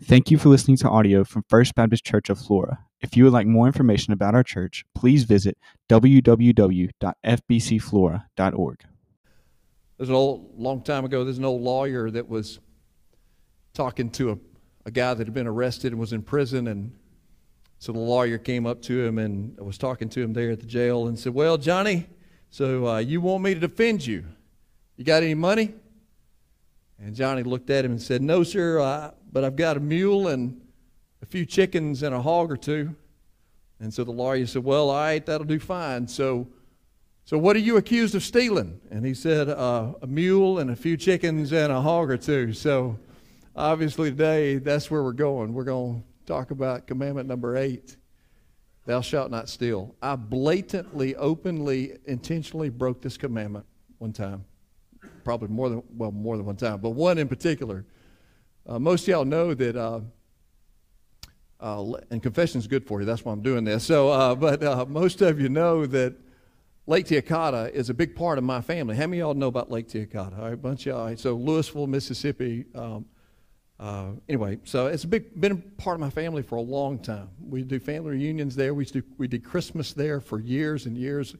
Thank you for listening to audio from First Baptist Church of Flora. If you would like more information about our church, please visit www.fbcflora.org. There's an old, long time ago, there's an old lawyer that was talking to a, a guy that had been arrested and was in prison. And so the lawyer came up to him and was talking to him there at the jail and said, Well, Johnny, so uh, you want me to defend you? You got any money? And Johnny looked at him and said, No, sir, I, but I've got a mule and a few chickens and a hog or two. And so the lawyer said, Well, all right, that'll do fine. So, so what are you accused of stealing? And he said, uh, A mule and a few chickens and a hog or two. So obviously today, that's where we're going. We're going to talk about commandment number eight Thou shalt not steal. I blatantly, openly, intentionally broke this commandment one time probably more than well more than one time, but one in particular. Uh, most of y'all know that, uh, uh, and confession is good for you. That's why I'm doing this. So, uh, but uh, most of you know that Lake Tiak-O'Khata is a big part of my family. How many of y'all know about Lake Tiak-O'Khata? All right, a bunch of y'all. So Louisville, Mississippi. Um, uh, anyway, so it's a big, been a part of my family for a long time. We do family reunions there. We do, we did Christmas there for years and years.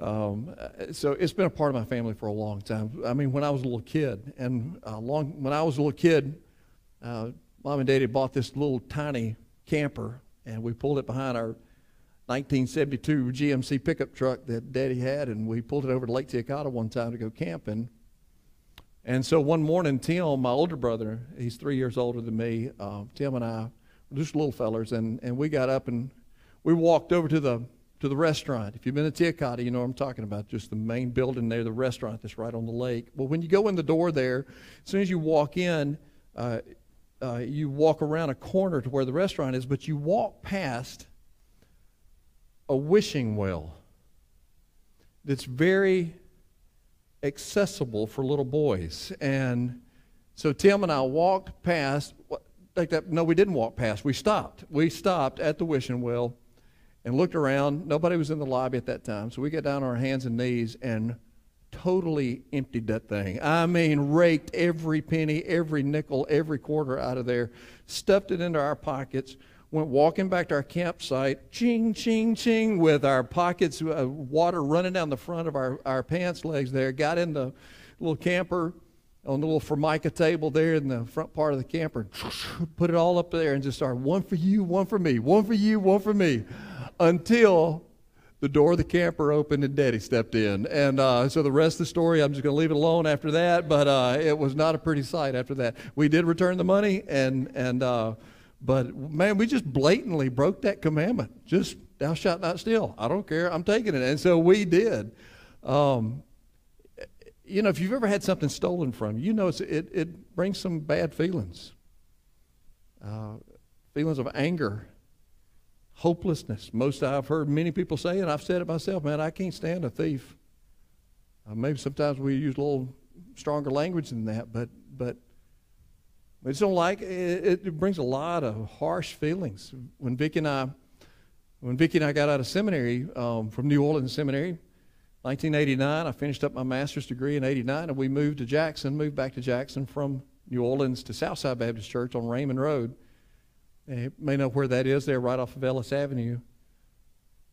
Um, so it's been a part of my family for a long time. I mean, when I was a little kid, and uh, long when I was a little kid, uh, mom and daddy bought this little tiny camper, and we pulled it behind our 1972 GMC pickup truck that daddy had, and we pulled it over to Lake Tiak-O'Khata one time to go camping. And so one morning, Tim, my older brother, he's three years older than me, uh, Tim and I, just little fellers, and, and we got up and we walked over to the to the restaurant. If you've been to Tiak-O'Khata, you know what I'm talking about. Just the main building there, the restaurant that's right on the lake. Well, when you go in the door there, as soon as you walk in, uh, uh, you walk around a corner to where the restaurant is, but you walk past a wishing well that's very accessible for little boys. And so Tim and I walked past, like that, no, we didn't walk past. We stopped. We stopped at the wishing well and looked around. Nobody was in the lobby at that time. So we got down on our hands and knees and totally emptied that thing. I mean, raked every penny, every nickel, every quarter out of there, stuffed it into our pockets, went walking back to our campsite, ching, ching, ching, with our pockets, uh, water running down the front of our, our pants legs there, got in the little camper on the little formica table there in the front part of the camper, put it all up there and just started, one for you, one for me, one for you, one for me until the door of the camper opened and Daddy stepped in. And uh, so the rest of the story, I'm just going to leave it alone after that. But uh, it was not a pretty sight after that. We did return the money, and and uh, but man, we just blatantly broke that commandment. Just thou shalt not steal. I don't care. I'm taking it. And so we did. Um, you know, if you've ever had something stolen from you, you know it it brings some bad feelings. Uh, feelings of anger hopelessness. Most I've heard many people say, and I've said it myself, man, I can't stand a thief. Uh, maybe sometimes we use a little stronger language than that, but but I just don't like it, it brings a lot of harsh feelings. When Vicki and I when Vicki and I got out of seminary um, from New Orleans Seminary, 1989, I finished up my master's degree in 89, and we moved to Jackson, moved back to Jackson from New Orleans to Southside Baptist Church on Raymond Road. You may know where that is there, right off of Ellis Avenue.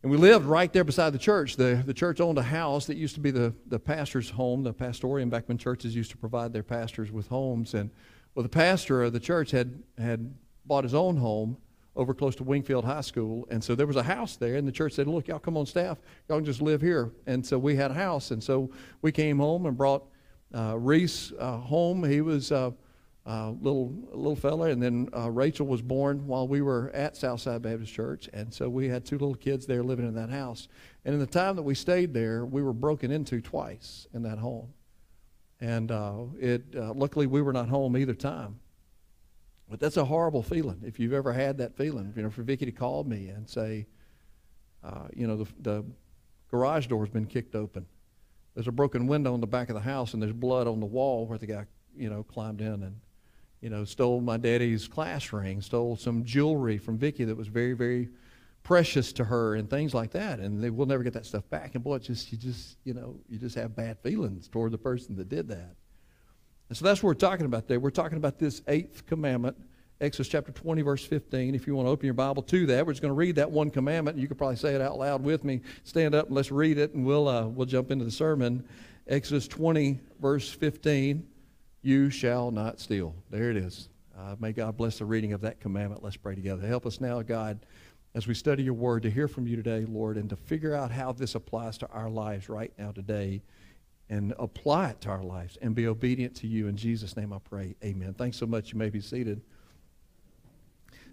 And we lived right there beside the church. The, the church owned a house that used to be the, the pastor's home, the pastorium, back when churches used to provide their pastors with homes. And well, the pastor of the church had, had bought his own home over close to Wingfield High School. And so there was a house there, and the church said, Look, y'all come on staff, y'all can just live here. And so we had a house. And so we came home and brought uh, Reese uh, home. He was. Uh, uh, little little fella, and then uh, Rachel was born while we were at Southside Baptist Church, and so we had two little kids there living in that house. And in the time that we stayed there, we were broken into twice in that home, and uh, it uh, luckily we were not home either time. But that's a horrible feeling. If you've ever had that feeling, you know, for Vicki to call me and say, uh, you know, the, the garage door's been kicked open. There's a broken window in the back of the house, and there's blood on the wall where the guy, you know, climbed in and you know, stole my daddy's class ring, stole some jewelry from Vicki that was very, very precious to her and things like that. And they will never get that stuff back. And boy, it's just you just, you know, you just have bad feelings toward the person that did that. And so that's what we're talking about there. We're talking about this eighth commandment. Exodus chapter 20, verse 15. If you want to open your Bible to that, we're just going to read that one commandment. You could probably say it out loud with me. Stand up and let's read it, and we'll, uh, we'll jump into the sermon. Exodus 20, verse 15. You shall not steal. There it is. Uh, may God bless the reading of that commandment. Let's pray together. Help us now, God, as we study your word, to hear from you today, Lord, and to figure out how this applies to our lives right now today and apply it to our lives and be obedient to you. In Jesus' name I pray. Amen. Thanks so much. You may be seated.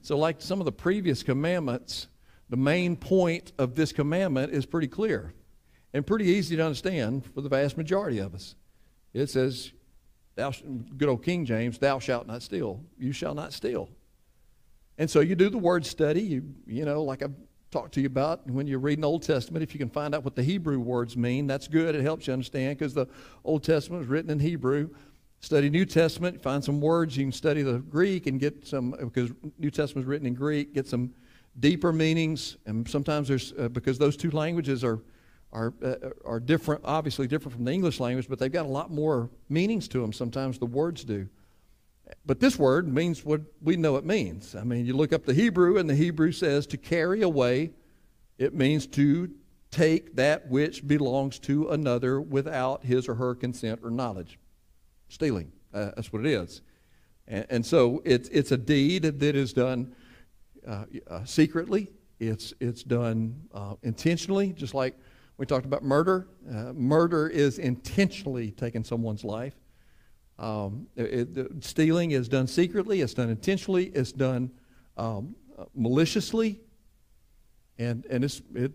So, like some of the previous commandments, the main point of this commandment is pretty clear and pretty easy to understand for the vast majority of us. It says, thou, good old King James, thou shalt not steal. You shall not steal. And so you do the word study, you, you know, like I've talked to you about when you read an Old Testament, if you can find out what the Hebrew words mean, that's good. It helps you understand because the Old Testament was written in Hebrew study New Testament, find some words. You can study the Greek and get some, because New Testament is written in Greek, get some deeper meanings. And sometimes there's, uh, because those two languages are, are, uh, are different, obviously different from the English language, but they've got a lot more meanings to them. Sometimes the words do. But this word means what we know it means. I mean, you look up the Hebrew, and the Hebrew says to carry away, it means to take that which belongs to another without his or her consent or knowledge stealing. Uh, that's what it is. And, and, so it's, it's a deed that is done uh, uh, secretly, it's, it's done uh, intentionally, just like we talked about murder. Uh, murder is intentionally taking someone's life. Um, it, it, stealing is done secretly, it's done intentionally, it's done um, maliciously, and, and it's, it,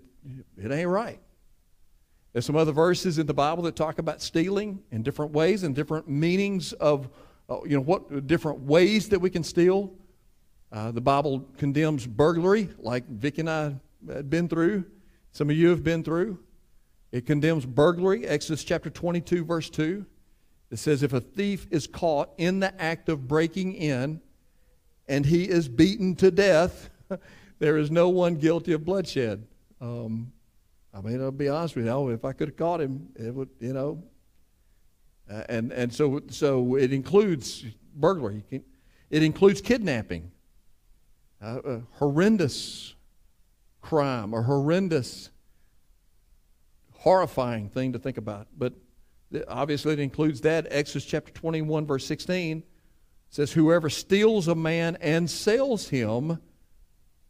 it ain't right. There's some other verses in the Bible that talk about stealing in different ways and different meanings of, uh, you know, what different ways that we can steal. Uh, the Bible condemns burglary, like Vic and I had been through. Some of you have been through. It condemns burglary, Exodus chapter 22, verse 2. It says, If a thief is caught in the act of breaking in and he is beaten to death, there is no one guilty of bloodshed. Um, I mean, I'll be honest with you. If I could have caught him, it would, you know. Uh, and and so so it includes burglary. It includes kidnapping. Uh, a horrendous crime, a horrendous, horrifying thing to think about. But obviously, it includes that. Exodus chapter 21, verse 16 says, Whoever steals a man and sells him,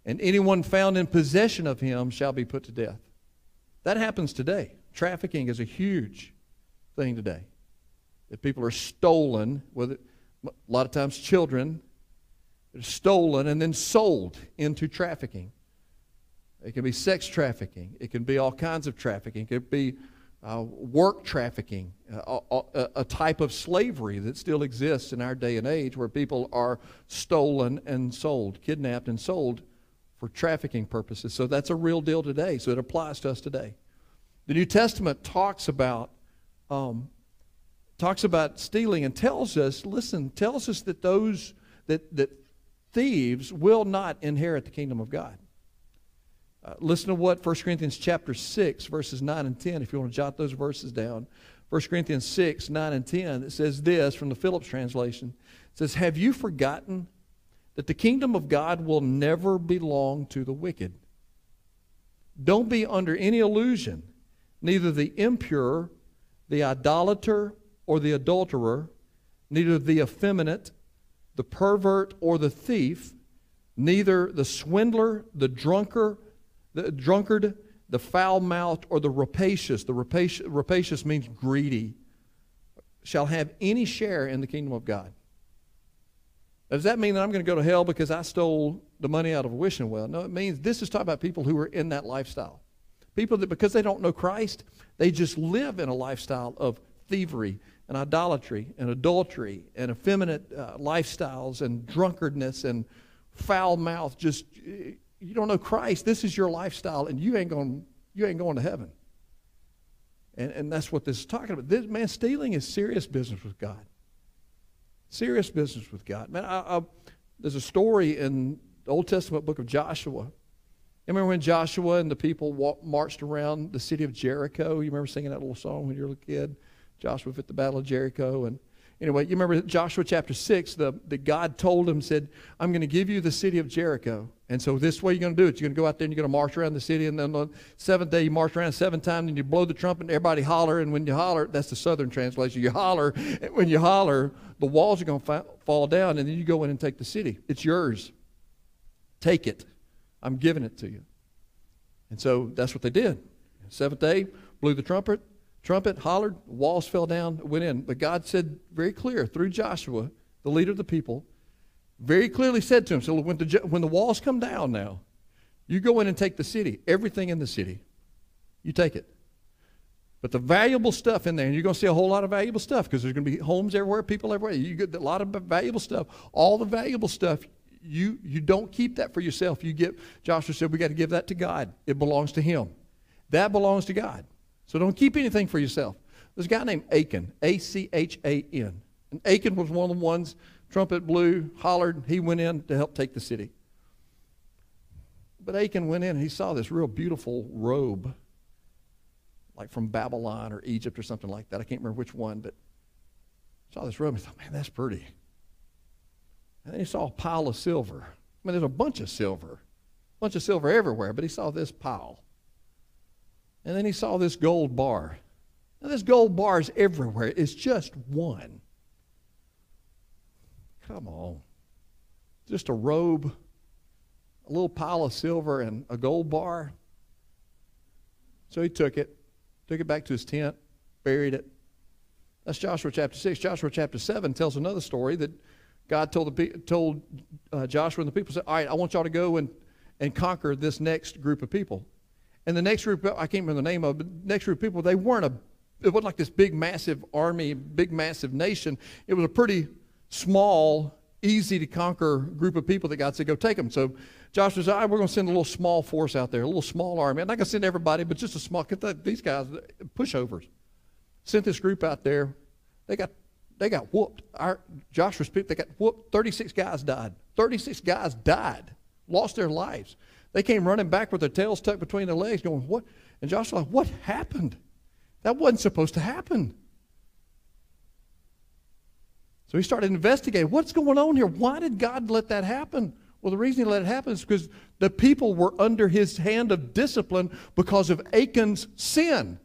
and anyone found in possession of him shall be put to death. That happens today. Trafficking is a huge thing today. That people are stolen, with a lot of times children, are stolen and then sold into trafficking. It can be sex trafficking. It can be all kinds of trafficking. It could be uh, work trafficking, uh, a, a, type of slavery that still exists in our day and age where people are stolen and sold, kidnapped and sold for trafficking purposes. So that's a real deal today. So it applies to us today. The New Testament talks about um, talks about stealing and tells us, listen, tells us that those that that thieves will not inherit the kingdom of God. Uh, listen to what 1 Corinthians chapter 6, verses 9 and 10, if you want to jot those verses down. 1 Corinthians 6, 9 and 10, it says this from the Phillips translation. It says, Have you forgotten that the kingdom of God will never belong to the wicked. Don't be under any illusion. Neither the impure, the idolater, or the adulterer, neither the effeminate, the pervert, or the thief, neither the swindler, the drunker, the drunkard, the foul-mouthed, or the rapacious. The rapacious, rapacious means greedy, shall have any share in the kingdom of God. Does that mean that I'm going to go to hell because I stole the money out of a wishing well? No, it means this is talking about people who are in that lifestyle. People that, because they don't know Christ, they just live in a lifestyle of thievery and idolatry and adultery and effeminate uh, lifestyles and drunkardness and foul mouth. Just, you don't know Christ. This is your lifestyle, and you ain't going, you ain't going to heaven. And, and that's what this is talking about. This, man, stealing is serious business with God. Serious business with God. Man, I, I, there's a story in the Old Testament book of Joshua. Remember when Joshua and the people walked, marched around the city of Jericho? You remember singing that little song when you were a kid? Joshua at the Battle of Jericho. And, Anyway, you remember Joshua chapter 6, the, the God told him, said, I'm going to give you the city of Jericho. And so this way you're going to do it. You're going to go out there and you're going to march around the city. And then on the seventh day, you march around seven times and you blow the trumpet and everybody holler. And when you holler, that's the southern translation, you holler. And when you holler, the walls are going to fa- fall down and then you go in and take the city. It's yours. Take it. I'm giving it to you. And so that's what they did. Seventh day, blew the trumpet, trumpet, hollered, walls fell down, went in. But God said very clear through Joshua, the leader of the people, very clearly said to him, so when the, when the walls come down now, you go in and take the city, everything in the city. You take it. But the valuable stuff in there, and you're going to see a whole lot of valuable stuff because there's going to be homes everywhere, people everywhere. You get a lot of valuable stuff. All the valuable stuff, you, you don't keep that for yourself. You give, Joshua said, we got to give that to God. It belongs to Him. That belongs to God. So don't keep anything for yourself. There's a guy named Achan, A C H A N. And Achan was one of the ones, trumpet blew, hollered, he went in to help take the city. But Achan went in and he saw this real beautiful robe, like from Babylon or Egypt or something like that. I can't remember which one, but saw this robe and thought, man, that's pretty. And then he saw a pile of silver. I mean, there's a bunch of silver, a bunch of silver everywhere, but he saw this pile. And then he saw this gold bar. Now, this gold bar is everywhere. It's just one. Come on. Just a robe, a little pile of silver, and a gold bar. So he took it, took it back to his tent, buried it. That's Joshua chapter 6. Joshua chapter 7 tells another story that God told, the, told uh, Joshua and the people, said, All right, I want y'all to go and, and conquer this next group of people. And the next group, I can't remember the name of, but the next group of people, they weren't a, it wasn't like this big, massive army, big, massive nation. It was a pretty small, easy to conquer group of people that God said, go take them. So Joshua said, right, we're going to send a little small force out there, a little small army. I'm not going to send everybody, but just a small, because these guys, pushovers. Sent this group out there. They got, they got whooped. Our, Joshua's people, they got whooped. 36 guys died. 36 guys died, lost their lives. They came running back with their tails tucked between their legs, going, What? And Joshua, what happened? That wasn't supposed to happen. So he started investigating what's going on here? Why did God let that happen? Well, the reason he let it happen is because the people were under his hand of discipline because of Achan's sin.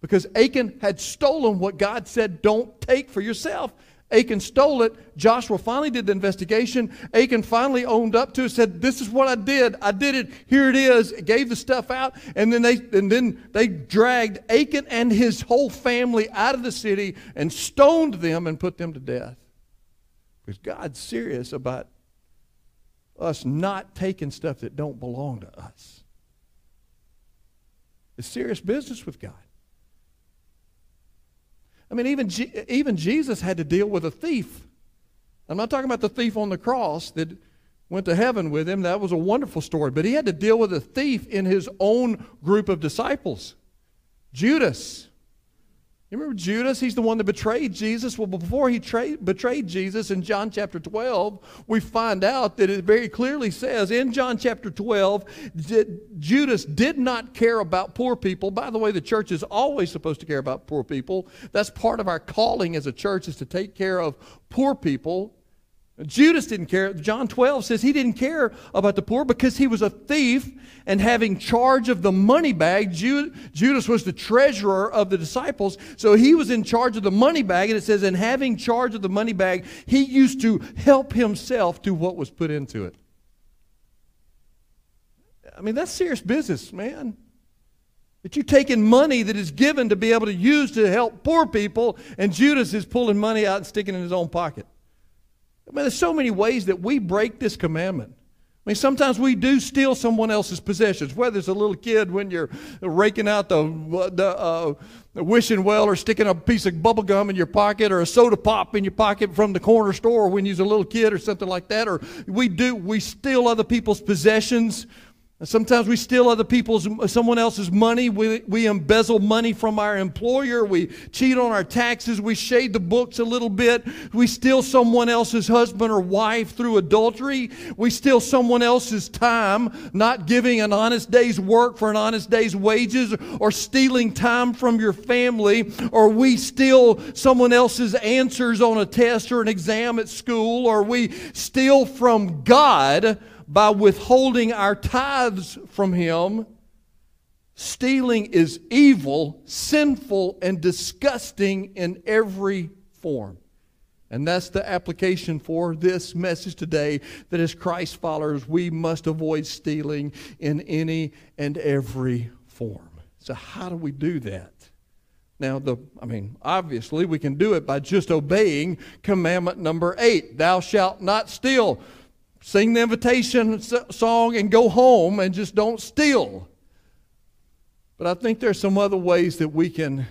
Because Achan had stolen what God said, don't take for yourself. Achan stole it. Joshua finally did the investigation. Achan finally owned up to it, said, This is what I did. I did it. Here it is. It Gave the stuff out. And then they and then they dragged Achan and his whole family out of the city and stoned them and put them to death. Because God's serious about us not taking stuff that don't belong to us. It's serious business with God. I mean, even, even Jesus had to deal with a thief. I'm not talking about the thief on the cross that went to heaven with him. That was a wonderful story. But he had to deal with a thief in his own group of disciples. Judas. You remember Judas? He's the one that betrayed Jesus. Well, before he tra- betrayed Jesus in John chapter 12, we find out that it very clearly says in John chapter 12 that Judas did not care about poor people. By the way, the church is always supposed to care about poor people. That's part of our calling as a church is to take care of poor people Judas didn't care. John 12 says he didn't care about the poor because he was a thief and having charge of the money bag. Judas was the treasurer of the disciples, so he was in charge of the money bag. And it says, in having charge of the money bag, he used to help himself to what was put into it. I mean, that's serious business, man. That you're taking money that is given to be able to use to help poor people, and Judas is pulling money out and sticking it in his own pocket. I mean, there's so many ways that we break this commandment. I mean, sometimes we do steal someone else's possessions, whether it's a little kid when you're raking out the, the, uh, wishing well or sticking a piece of bubble gum in your pocket or a soda pop in your pocket from the corner store when you're a little kid or something like that. Or we do, we steal other people's possessions Sometimes we steal other people's, someone else's money. We, we embezzle money from our employer. We cheat on our taxes. We shade the books a little bit. We steal someone else's husband or wife through adultery. We steal someone else's time, not giving an honest day's work for an honest day's wages, or stealing time from your family. Or we steal someone else's answers on a test or an exam at school. Or we steal from God by withholding our tithes from Him. Stealing is evil, sinful, and disgusting in every form. And that's the application for this message today that as Christ followers, we must avoid stealing in any and every form. So, how do we do that? Now, the, I mean, obviously, we can do it by just obeying commandment number eight Thou shalt not steal sing the invitation song and go home and just don't steal. But I think there's some other ways that we can,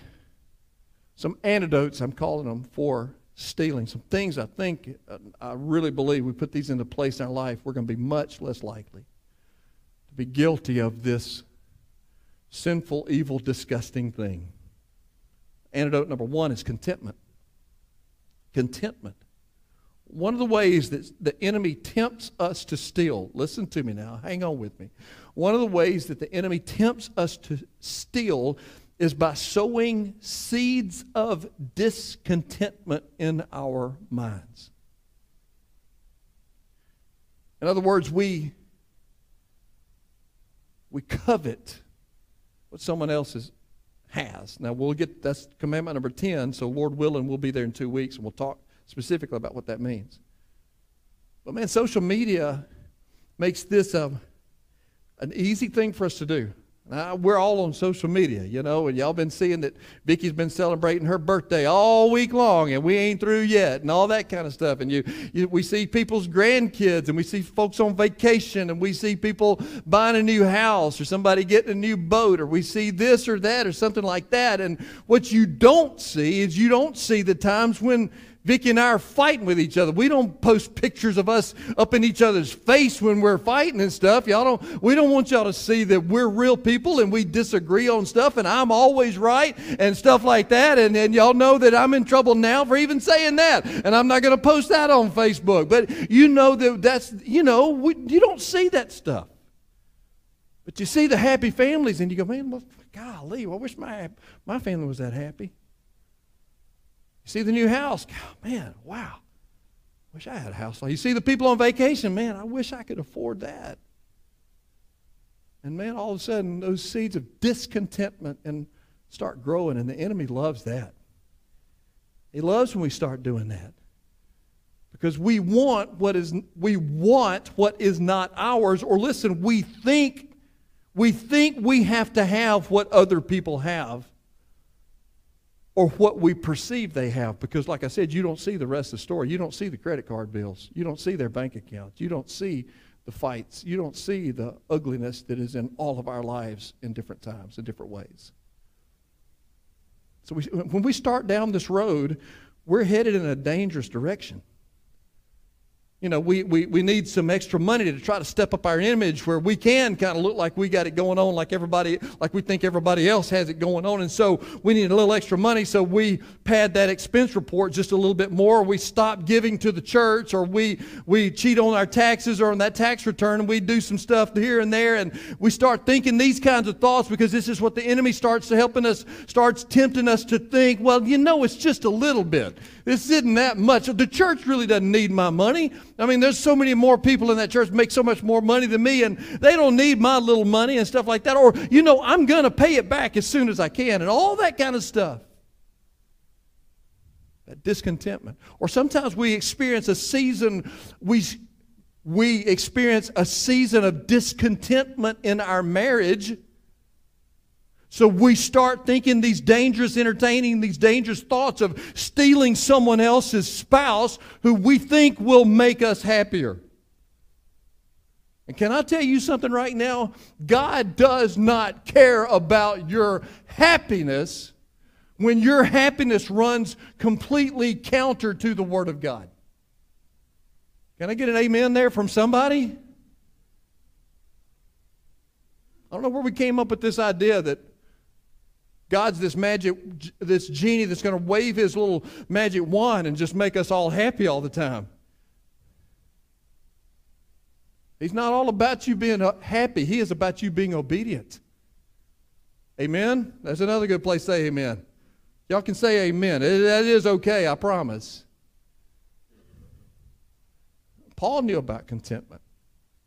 some antidotes, I'm calling them, for stealing. Some things I think, uh, I really believe we put these into place in our life, we're going to be much less likely to be guilty of this sinful, evil, disgusting thing. Antidote number one is contentment. Contentment. One of the ways that the enemy tempts us to steal, listen to me now, hang on with me. One of the ways that the enemy tempts us to steal is by sowing seeds of discontentment in our minds. In other words, we, we covet what someone else is, has. Now, we'll get that's commandment number 10, so Lord willing, we'll be there in two weeks and we'll talk specifically about what that means. But man, social media makes this a, an easy thing for us to do. Now, we're all on social media, you know, and y'all been seeing that Vicky's been celebrating her birthday all week long, and we ain't through yet, and all that kind of stuff. And you, you, we see people's grandkids, and we see folks on vacation, and we see people buying a new house, or somebody getting a new boat, or we see this or that, or something like that. And what you don't see is you don't see the times when Vicky and I are fighting with each other. We don't post pictures of us up in each other's face when we're fighting and stuff. Y'all don't, we don't want y'all to see that we're real people and we disagree on stuff and I'm always right and stuff like that. And, and y'all know that I'm in trouble now for even saying that. And I'm not going to post that on Facebook. But you know that that's, you know, we, you don't see that stuff. But you see the happy families and you go, man, well, golly, I wish my, my family was that happy. See the new house. man, wow. Wish I had a house like you see the people on vacation, man, I wish I could afford that. And man, all of a sudden those seeds of discontentment and start growing, and the enemy loves that. He loves when we start doing that. Because we want what is we want what is not ours, or listen, we think we think we have to have what other people have or what we perceive they have. Because, like I said, you don't see the rest of the story. You don't see the credit card bills. You don't see their bank accounts. You don't see the fights. You don't see the ugliness that is in all of our lives in different times, in different ways. So, we, when we start down this road, we're headed in a dangerous direction you know, we, we, we need some extra money to try to step up our image where we can kind of look like we got it going on, like everybody, like we think everybody else has it going on. And so we need a little extra money. So we pad that expense report just a little bit more. We stop giving to the church or we, we cheat on our taxes or on that tax return and we do some stuff here and there. And we start thinking these kinds of thoughts because this is what the enemy starts to helping us, starts tempting us to think, well, you know, it's just a little bit. This isn't that much. The church really doesn't need my money. I mean, there's so many more people in that church make so much more money than me, and they don't need my little money and stuff like that. Or, you know, I'm going to pay it back as soon as I can, and all that kind of stuff. That discontentment. Or sometimes we experience a season, we, we experience a season of discontentment in our marriage so we start thinking these dangerous, entertaining these dangerous thoughts of stealing someone else's spouse who we think will make us happier. And can I tell you something right now? God does not care about your happiness when your happiness runs completely counter to the Word of God. Can I get an amen there from somebody? I don't know where we came up with this idea that God's this magic, this genie that's going to wave his little magic wand and just make us all happy all the time. He's not all about you being uh, happy, He is about you being obedient. Amen? That's another good place to say amen. Y'all can say amen. That is okay, I promise. Paul knew about contentment.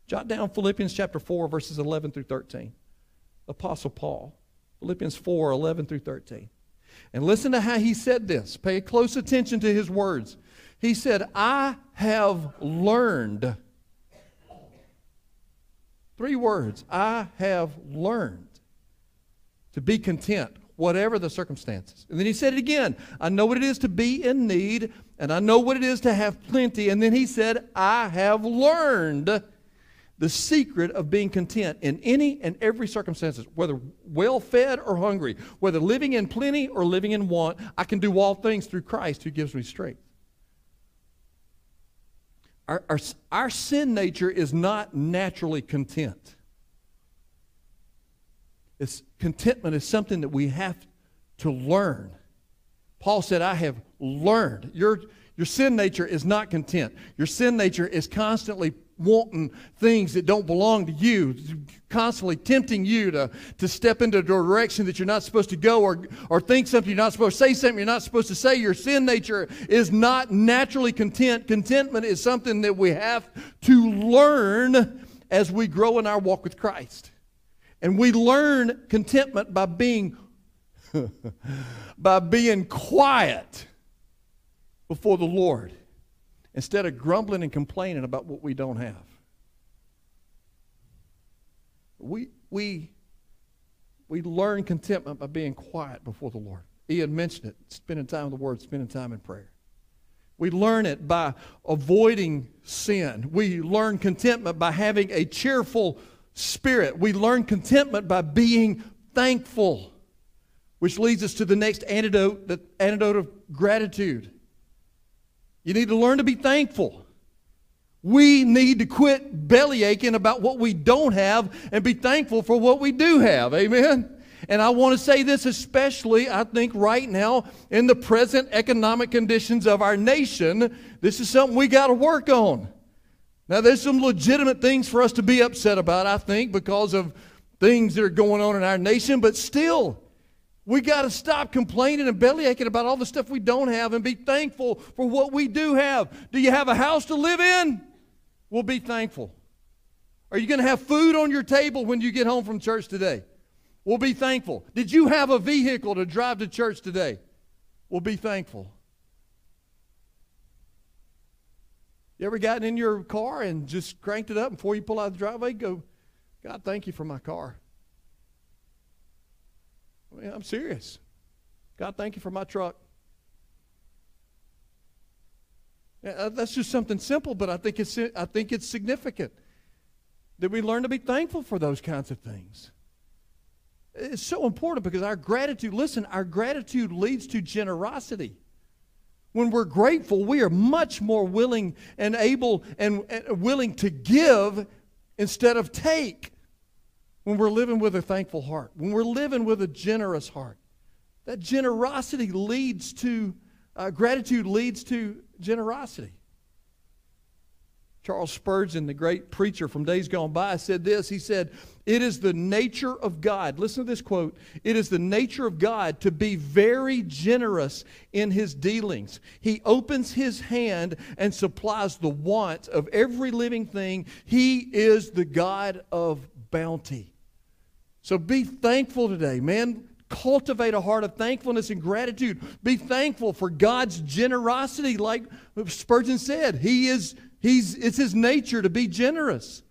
Jot down Philippians chapter 4, verses 11 through 13. Apostle Paul. Philippians 4, 11 through 13. And listen to how he said this. Pay close attention to his words. He said, I have learned. Three words. I have learned to be content, whatever the circumstances. And then he said it again. I know what it is to be in need, and I know what it is to have plenty. And then he said, I have learned the secret of being content in any and every circumstances, whether well fed or hungry, whether living in plenty or living in want, I can do all things through Christ who gives me strength. Our, our, our sin nature is not naturally content. It's, contentment is something that we have to learn. Paul said, I have learned. Your, your sin nature is not content. Your sin nature is constantly wanting things that don't belong to you, constantly tempting you to, to step into a direction that you're not supposed to go or, or think something you're not supposed to say, something you're not supposed to say. Your sin nature is not naturally content. Contentment is something that we have to learn as we grow in our walk with Christ. And we learn contentment by being by being quiet before the Lord instead of grumbling and complaining about what we don't have. We, we, we learn contentment by being quiet before the Lord. Ian mentioned it spending time with the Word, spending time in prayer. We learn it by avoiding sin. We learn contentment by having a cheerful spirit. We learn contentment by being thankful, which leads us to the next antidote, the antidote of gratitude. You need to learn to be thankful. We need to quit belly aching about what we don't have and be thankful for what we do have. Amen? And I want to say this especially, I think, right now in the present economic conditions of our nation. This is something we got to work on. Now, there's some legitimate things for us to be upset about, I think, because of things that are going on in our nation, but still, we got to stop complaining and belly aching about all the stuff we don't have and be thankful for what we do have. Do you have a house to live in? We'll be thankful. Are you going to have food on your table when you get home from church today? We'll be thankful. Did you have a vehicle to drive to church today? We'll be thankful. You ever gotten in your car and just cranked it up before you pull out the driveway? Go, God, thank you for my car. I mean, I'm serious. God, thank you for my truck. Uh, that's just something simple, but I think it's I think it's significant that we learn to be thankful for those kinds of things. It's so important because our gratitude, listen, our gratitude leads to generosity. When we're grateful, we are much more willing and able and, and willing to give instead of take when we're living with a thankful heart, when we're living with a generous heart. That generosity leads to, uh, gratitude leads to generosity. Charles Spurgeon, the great preacher from days gone by, said this. He said, It is the nature of God, listen to this quote, it is the nature of God to be very generous in his dealings. He opens his hand and supplies the wants of every living thing. He is the God of bounty. So be thankful today, man. Cultivate a heart of thankfulness and gratitude. Be thankful for God's generosity, like Spurgeon said. He is, he's, it's his nature to be generous.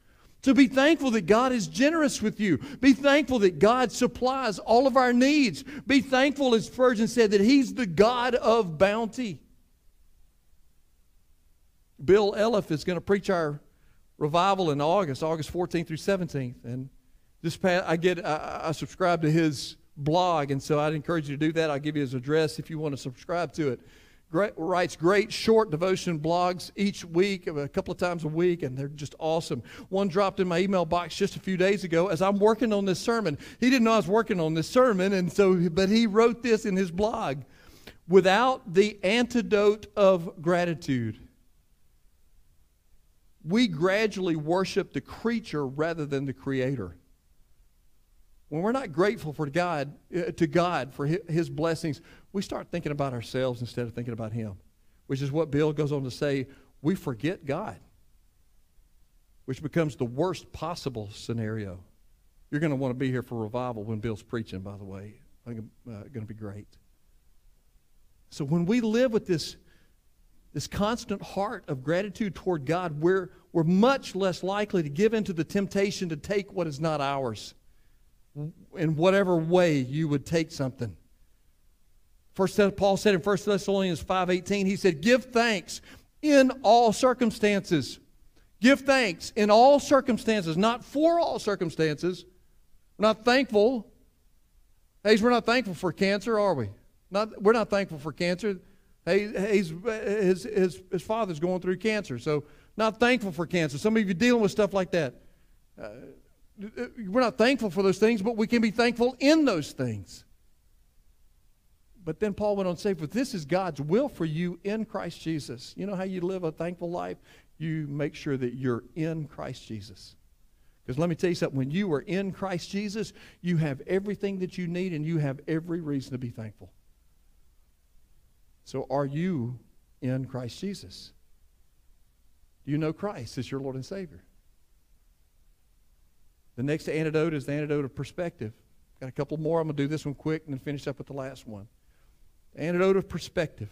To be thankful that God is generous with you. Be thankful that God supplies all of our needs. Be thankful, as Spurgeon said, that He's the God of bounty. Bill Elliff is going to preach our revival in August, August 14th through 17th. And this past, I get I, I subscribe to his blog, and so I'd encourage you to do that. I'll give you his address if you want to subscribe to it. great, writes great short devotion blogs each week, a couple of times a week, and they're just awesome. One dropped in my email box just a few days ago as I'm working on this sermon. He didn't know I was working on this sermon, and so, but he wrote this in his blog. Without the antidote of gratitude, we gradually worship the creature rather than the creator. When we're not grateful for God, uh, to God for his blessings, we start thinking about ourselves instead of thinking about him, which is what Bill goes on to say, we forget God, which becomes the worst possible scenario. You're going to want to be here for revival when Bill's preaching, by the way. I think it's uh, going to be great. So when we live with this this constant heart of gratitude toward God, we're, we're much less likely to give into the temptation to take what is not ours in whatever way you would take something. First, Paul said in 1 Thessalonians 5.18, he said, Give thanks in all circumstances. Give thanks in all circumstances, not for all circumstances. We're not thankful. Hey, we're not thankful for cancer, are we? Not, we're not thankful for cancer. Hey, he's, his, his, his father's going through cancer, so not thankful for cancer. Some of you dealing with stuff like that. Uh, we're not thankful for those things, but we can be thankful in those things. But then Paul went on to say, "But this is God's will for you in Christ Jesus." You know how you live a thankful life? You make sure that you're in Christ Jesus. Because let me tell you something, when you are in Christ Jesus, you have everything that you need and you have every reason to be thankful. So, are you in Christ Jesus? Do you know Christ as your Lord and Savior? The next antidote is the antidote of perspective. Got a couple more. I'm going to do this one quick and then finish up with the last one. Antidote of perspective.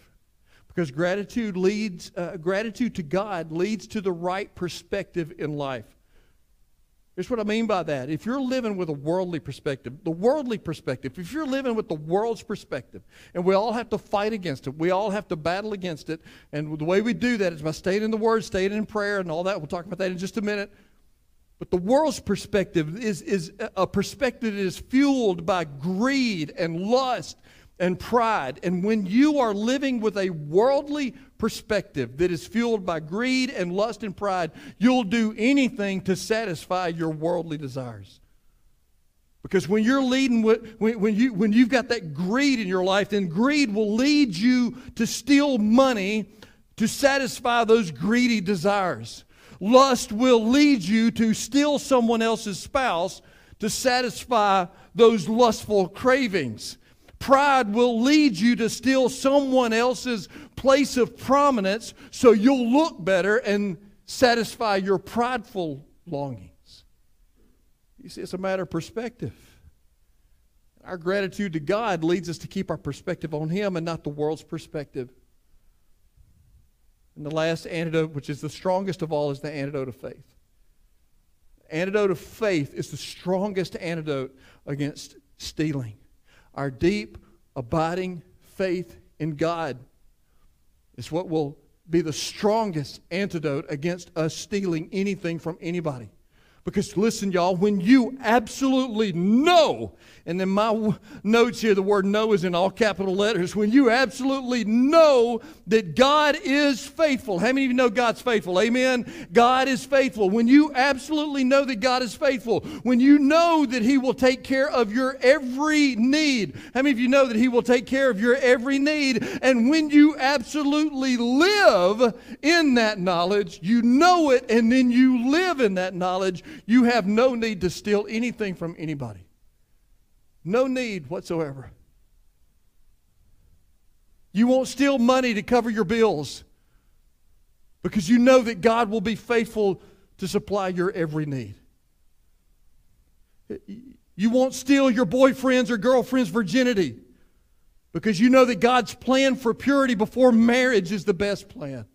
Because gratitude leads, uh, gratitude to God leads to the right perspective in life. Here's what I mean by that. If you're living with a worldly perspective, the worldly perspective, if you're living with the world's perspective, and we all have to fight against it, we all have to battle against it, and the way we do that is by staying in the Word, staying in prayer, and all that. We'll talk about that in just a minute. But the world's perspective is, is a perspective that is fueled by greed and lust and pride. And when you are living with a worldly perspective that is fueled by greed and lust and pride, you'll do anything to satisfy your worldly desires. Because when you're leading with, when, when, you, when you've got that greed in your life, then greed will lead you to steal money to satisfy those greedy desires. Lust will lead you to steal someone else's spouse to satisfy those lustful cravings. Pride will lead you to steal someone else's place of prominence so you'll look better and satisfy your prideful longings. You see, it's a matter of perspective. Our gratitude to God leads us to keep our perspective on Him and not the world's perspective. And the last antidote, which is the strongest of all, is the antidote of faith. Antidote of faith is the strongest antidote against stealing our deep, abiding faith in God is what will be the strongest antidote against us stealing anything from anybody. Because listen, y'all, when you absolutely know, and in my notes here, the word know is in all capital letters. When you absolutely know that God is faithful. How many of you know God's faithful? Amen. God is faithful. When you absolutely know that God is faithful, when you know that He will take care of your every need. How many of you know that He will take care of your every need? And when you absolutely live in that knowledge, you know it, and then you live in that knowledge you have no need to steal anything from anybody. No need whatsoever. You won't steal money to cover your bills because you know that God will be faithful to supply your every need. You won't steal your boyfriend's or girlfriend's virginity because you know that God's plan for purity before marriage is the best plan.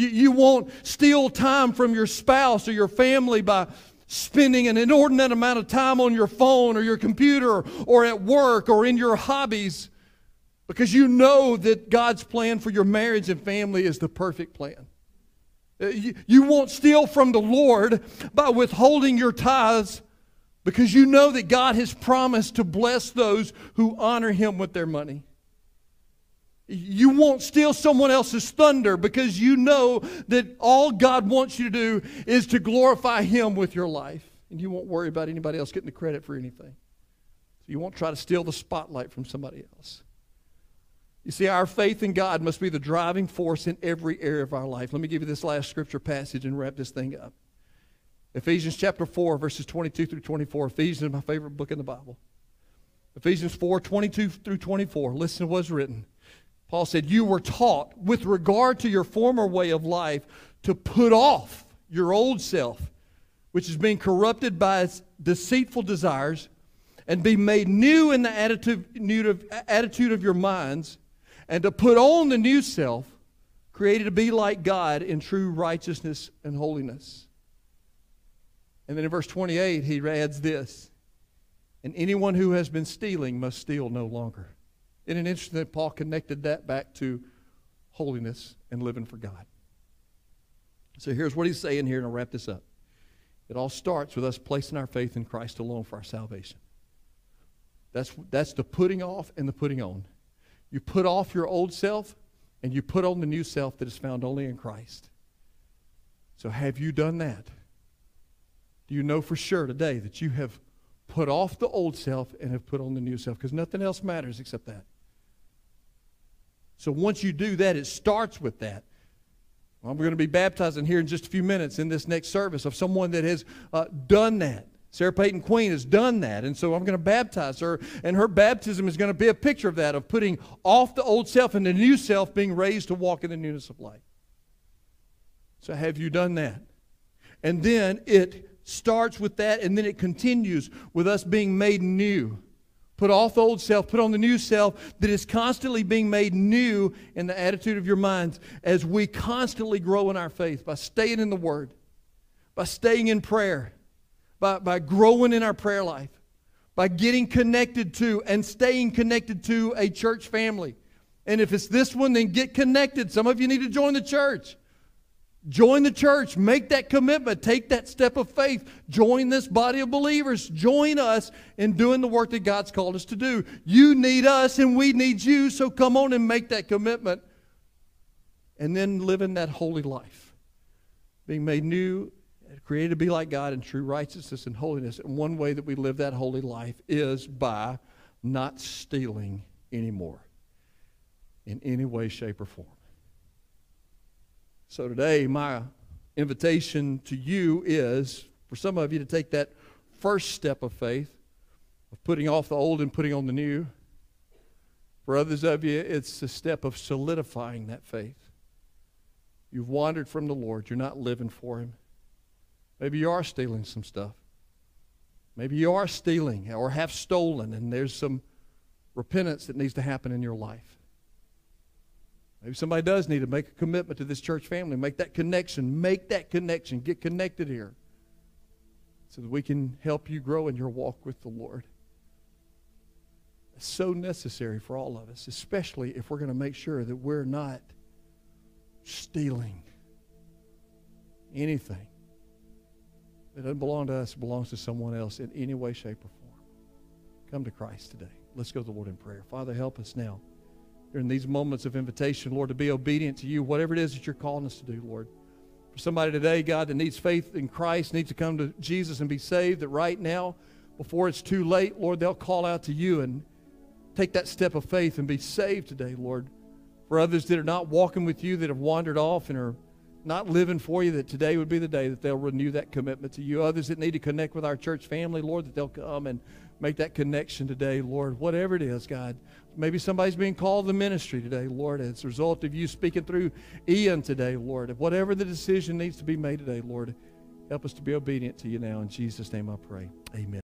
You, you won't steal time from your spouse or your family by spending an inordinate amount of time on your phone or your computer or at work or in your hobbies because you know that God's plan for your marriage and family is the perfect plan. Uh, you, you won't steal from the Lord by withholding your tithes because you know that God has promised to bless those who honor Him with their money. You won't steal someone else's thunder because you know that all God wants you to do is to glorify Him with your life. And you won't worry about anybody else getting the credit for anything. So you won't try to steal the spotlight from somebody else. You see, our faith in God must be the driving force in every area of our life. Let me give you this last scripture passage and wrap this thing up. Ephesians chapter 4, verses 22 through 24. Ephesians is my favorite book in the Bible. Ephesians 4, 22 through 24. Listen to what's written. Paul said, You were taught with regard to your former way of life to put off your old self, which is being corrupted by its deceitful desires, and be made new in the attitude of, your minds, and to put on the new self, created to be like God in true righteousness and holiness. And then in verse 28, he adds this And anyone who has been stealing must steal no longer. It interesting that Paul connected that back to holiness and living for God? So here's what he's saying here, and I'll wrap this up. It all starts with us placing our faith in Christ alone for our salvation. That's, that's the putting off and the putting on. You put off your old self, and you put on the new self that is found only in Christ. So have you done that? do you know for sure today that you have put off the old self and have put on the new self? Because nothing else matters except that. So once you do that, it starts with that. We're going to be baptizing here in just a few minutes in this next service of someone that has uh, done that. Sarah Payton Queen has done that, and so I'm going to baptize her, and her baptism is going to be a picture of that, of putting off the old self and the new self being raised to walk in the newness of life. So have you done that? And then it starts with that, and then it continues with us being made new. Put off old self, put on the new self that is constantly being made new in the attitude of your minds as we constantly grow in our faith by staying in the Word, by staying in prayer, by, by growing in our prayer life, by getting connected to and staying connected to a church family. And if it's this one, then get connected. Some of you need to join the church. Join the church. Make that commitment. Take that step of faith. Join this body of believers. Join us in doing the work that God's called us to do. You need us and we need you, so come on and make that commitment. And then live in that holy life. Being made new, created to be like God in true righteousness and holiness. And one way that we live that holy life is by not stealing anymore in any way, shape, or form. So today, my invitation to you is for some of you to take that first step of faith, of putting off the old and putting on the new. For others of you, it's a step of solidifying that faith. You've wandered from the Lord, you're not living for Him. Maybe you are stealing some stuff. Maybe you are stealing or have stolen, and there's some repentance that needs to happen in your life. Maybe somebody does need to make a commitment to this church family, make that connection, make that connection, get connected here so that we can help you grow in your walk with the Lord. It's so necessary for all of us, especially if we're going to make sure that we're not stealing anything that doesn't belong to us, belongs to someone else in any way, shape, or form. Come to Christ today. Let's go to the Lord in prayer. Father, help us now during these moments of invitation, Lord, to be obedient to you, whatever it is that you're calling us to do, Lord. For somebody today, God, that needs faith in Christ, needs to come to Jesus and be saved, that right now, before it's too late, Lord, they'll call out to you and take that step of faith and be saved today, Lord. For others that are not walking with you, that have wandered off and are not living for you, that today would be the day that they'll renew that commitment to you. Others that need to connect with our church family, Lord, that they'll come and make that connection today, Lord. Whatever it is, God. Maybe somebody's being called to ministry today, Lord, as a result of you speaking through Ian today, Lord. Whatever the decision needs to be made today, Lord, help us to be obedient to you now. In Jesus' name I pray. Amen.